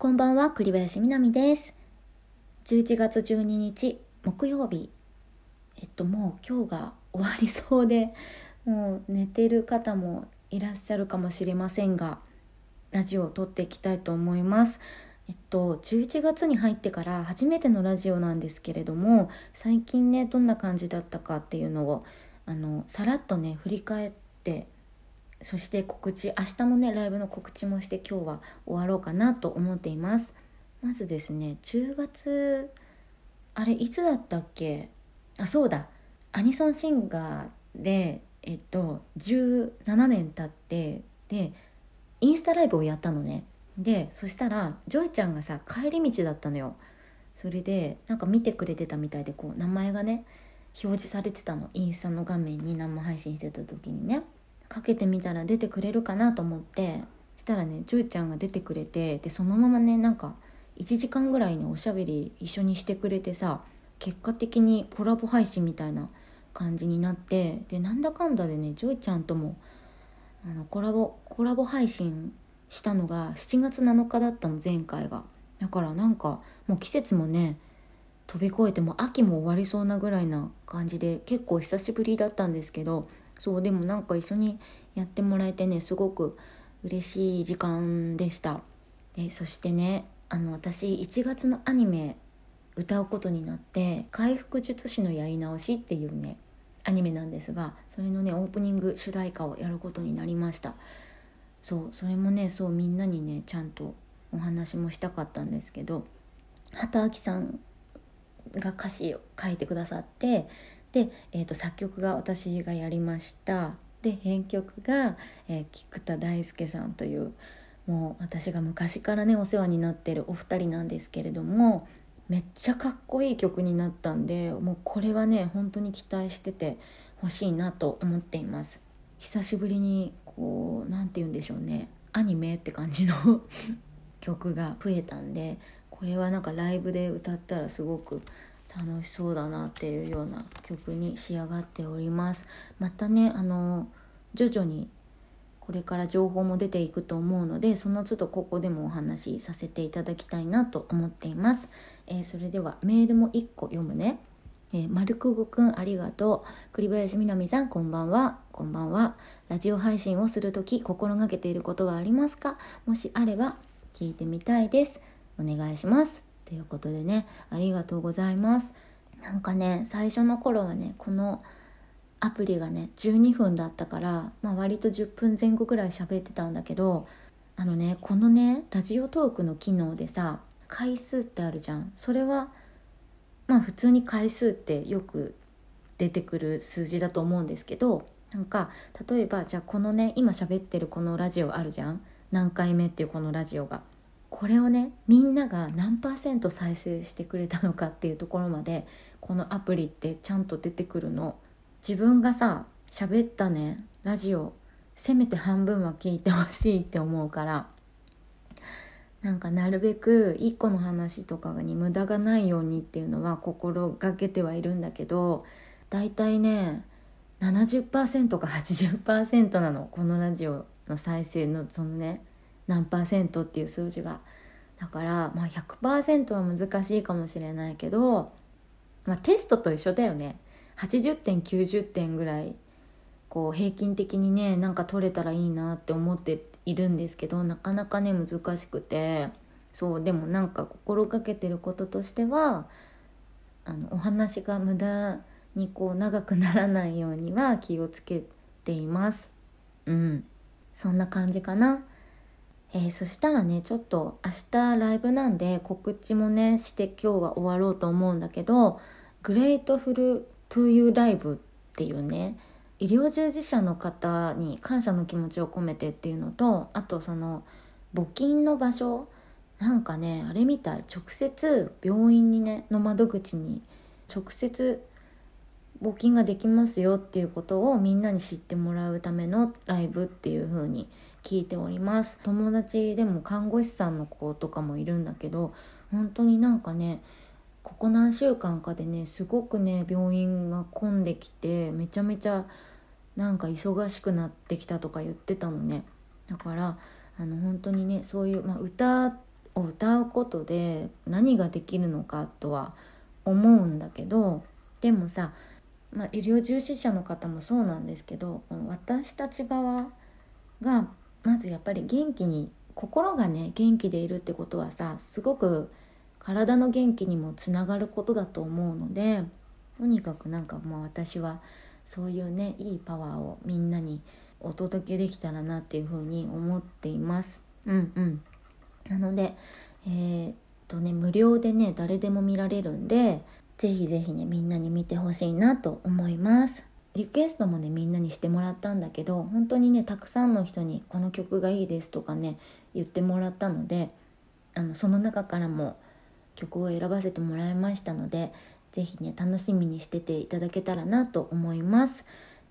こんばんは、栗林みなみです。11月12日、木曜日。えっと、もう今日が終わりそうで、もう寝てる方もいらっしゃるかもしれませんが、ラジオを撮っていきたいと思います。えっと、11月に入ってから初めてのラジオなんですけれども、最近ね、どんな感じだったかっていうのを、あの、さらっとね、振り返って、そして告知明日のねライブの告知もして今日は終わろうかなと思っています。まずですね10月あれいつだったっけ？あそうだ。アニソンシンガーでえっと17年経ってでインスタライブをやったのね。でそしたらジョイちゃんがさ帰り道だったのよ。それでなんか見てくれてたみたいでこう名前がね表示されてたの。インスタの画面に生配信してた時にね。かけてみたら出てくれるかなと思ってしたらねジョイちゃんが出てくれてでそのままねなんか1時間ぐらいねおしゃべり一緒にしてくれてさ結果的にコラボ配信みたいな感じになってでなんだかんだでねジョイちゃんともあのコラボコラボ配信したのが7月7日だったの前回が。だからなんかもう季節もね飛び越えても秋も終わりそうなぐらいな感じで結構久しぶりだったんですけどそうでもなんか一緒にやってもらえてねすごく嬉しい時間でした。でそしてねあの私1月のアニメ歌うことになって「回復術師のやり直し」っていうねアニメなんですがそれのねオープニング主題歌をやることになりました。そうそれもねそうみんなにねちゃんとお話もしたかったんですけど畑明さんが歌詞を書いてくださってで、えー、と作曲が私がやりました。で編曲が、えー、菊田大輔さんというもう私が昔からねお世話になってるお二人なんですけれどもめっちゃかっこいい曲になったんでもうこれはね本当に期待しててほしいなと思っています。久しぶりにこう何て言うんでしょうねアニメって感じの 曲が増えたんでこれはなんかライブで歌ったらすごく楽しそうだなっていうような曲に仕上がっております。またねあの徐々にこれから情報も出ていくと思うのでその都度ここでもお話しさせていただきたいなと思っています、えー、それではメールも1個読むね。えー、マルクゴくんありがとう。栗林みなみさんこんばんは。こんばんは。ラジオ配信をする時心がけていることはありますか？もしあれば聞いてみたいです。お願いします。ということでねありがとうございます。なんかね最初の頃はねこのアプリがね12分だったから、まあ、割と10分前後ぐらい喋ってたんだけどあのねこのねラジオトークの機能でさ回数ってあるじゃん。それはまあ普通に回数ってよく出てくる数字だと思うんですけどなんか例えばじゃあこのね今喋ってるこのラジオあるじゃん。何回目っていうこのラジオが。これをねみんなが何パーセント再生してくれたのかっていうところまでこのアプリってちゃんと出てくるの。自分がさ喋ったね。ラジオ。せめて半分は聞いてほしいって思うから。なんかなるべく一個の話とかに無駄がないようにっていうのは心がけてはいるんだけどだいたいね70%か80%なの。このラジオの再生のそのね何パーセントっていう数字が。だからまあ100%は難しいかもしれないけど、まあ、テストと一緒だよね。80点90点ぐらいこう平均的にねなんか取れたらいいなって思っているんですけどなかなかね難しくて。そうでもなんか心がけてることとしてはあのお話が無駄にこう長くならないようには気をつけています。うん。そんな感じかな。えー、そしたらねちょっと明日ライブなんで告知もねして今日は終わろうと思うんだけど「グレートフルトゥユーライブ」っていうね医療従事者の方に感謝の気持ちを込めてっていうのとあとその募金の場所なんかねあれみたい直接病院にねの窓口に直接募金ができますよっていうことをみんなに知ってもらうためのライブっていう風に聞いております。友達でも看護師さんの子とかもいるんだけど本当になんかねここ何週間かでねすごくね病院が混んできてめちゃめちゃなんか忙しくなってきたとか言ってたのね。だからあの本当にねそういう、まあ、歌を歌うことで何ができるのかとは思うんだけどでもさ、まあ、医療従事者の方もそうなんですけど私たち側がまずやっぱり元気に心がね元気でいるってことはさすごく体の元気にもつながることだと思うのでとにかくなんかもう私はそういうねいいパワーをみんなにお届けできたらなっていうふうに思っています。うんうんなのでえー、っとね無料でね誰でも見られるんでぜひぜひねみんなに見てほしいなと思いますリクエストもねみんなにしてもらったんだけど本当にねたくさんの人にこの曲がいいですとかね言ってもらったのであのその中からも曲を選ばせてもらいましたので是非ね楽しみにしてていただけたらなと思います。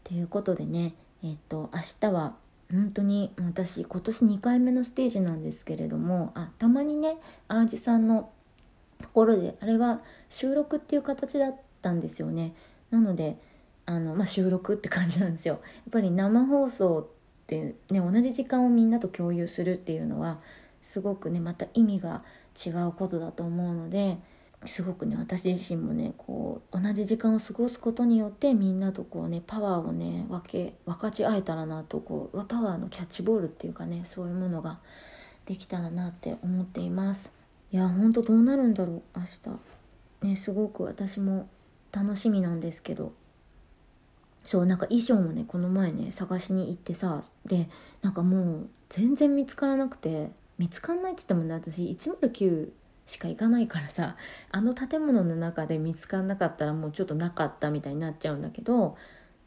ということでねえっと明日は本当に私今年2回目のステージなんですけれどもあたまにねアージュさんのところであれは収録っていう形だったんですよねなのであの、まあ、収録って感じなんですよ。やっぱり生放送ってね同じ時間をみんなと共有するっていうのはすごくねまた意味が違うことだと思うのですごくね私自身もねこう同じ時間を過ごすことによってみんなとこうねパワーをね分け分かち合えたらなとこうパワーのキャッチボールっていうかねそういうものができたらなって思っています。いやほんとどうなるんだろう明日。ねすごく私も楽しみなんですけど。そうなんか衣装もねこの前ね探しに行ってさでなんかもう全然見つからなくて見つかんないって言ってもね私109しか行かないからさあの建物の中で見つかんなかったらもうちょっとなかったみたいになっちゃうんだけど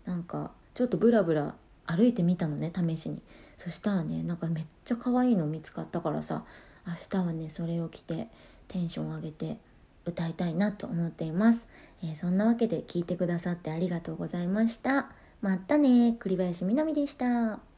なんかちょっとブラブラ歩いてみたのね試しに。そしたらねなんかめっちゃ可愛いの見つかったからさ明日はねそれを着てテンション上げて歌いたいなと思っています、えー、そんなわけで聞いてくださってありがとうございました。またね栗林みなみでした。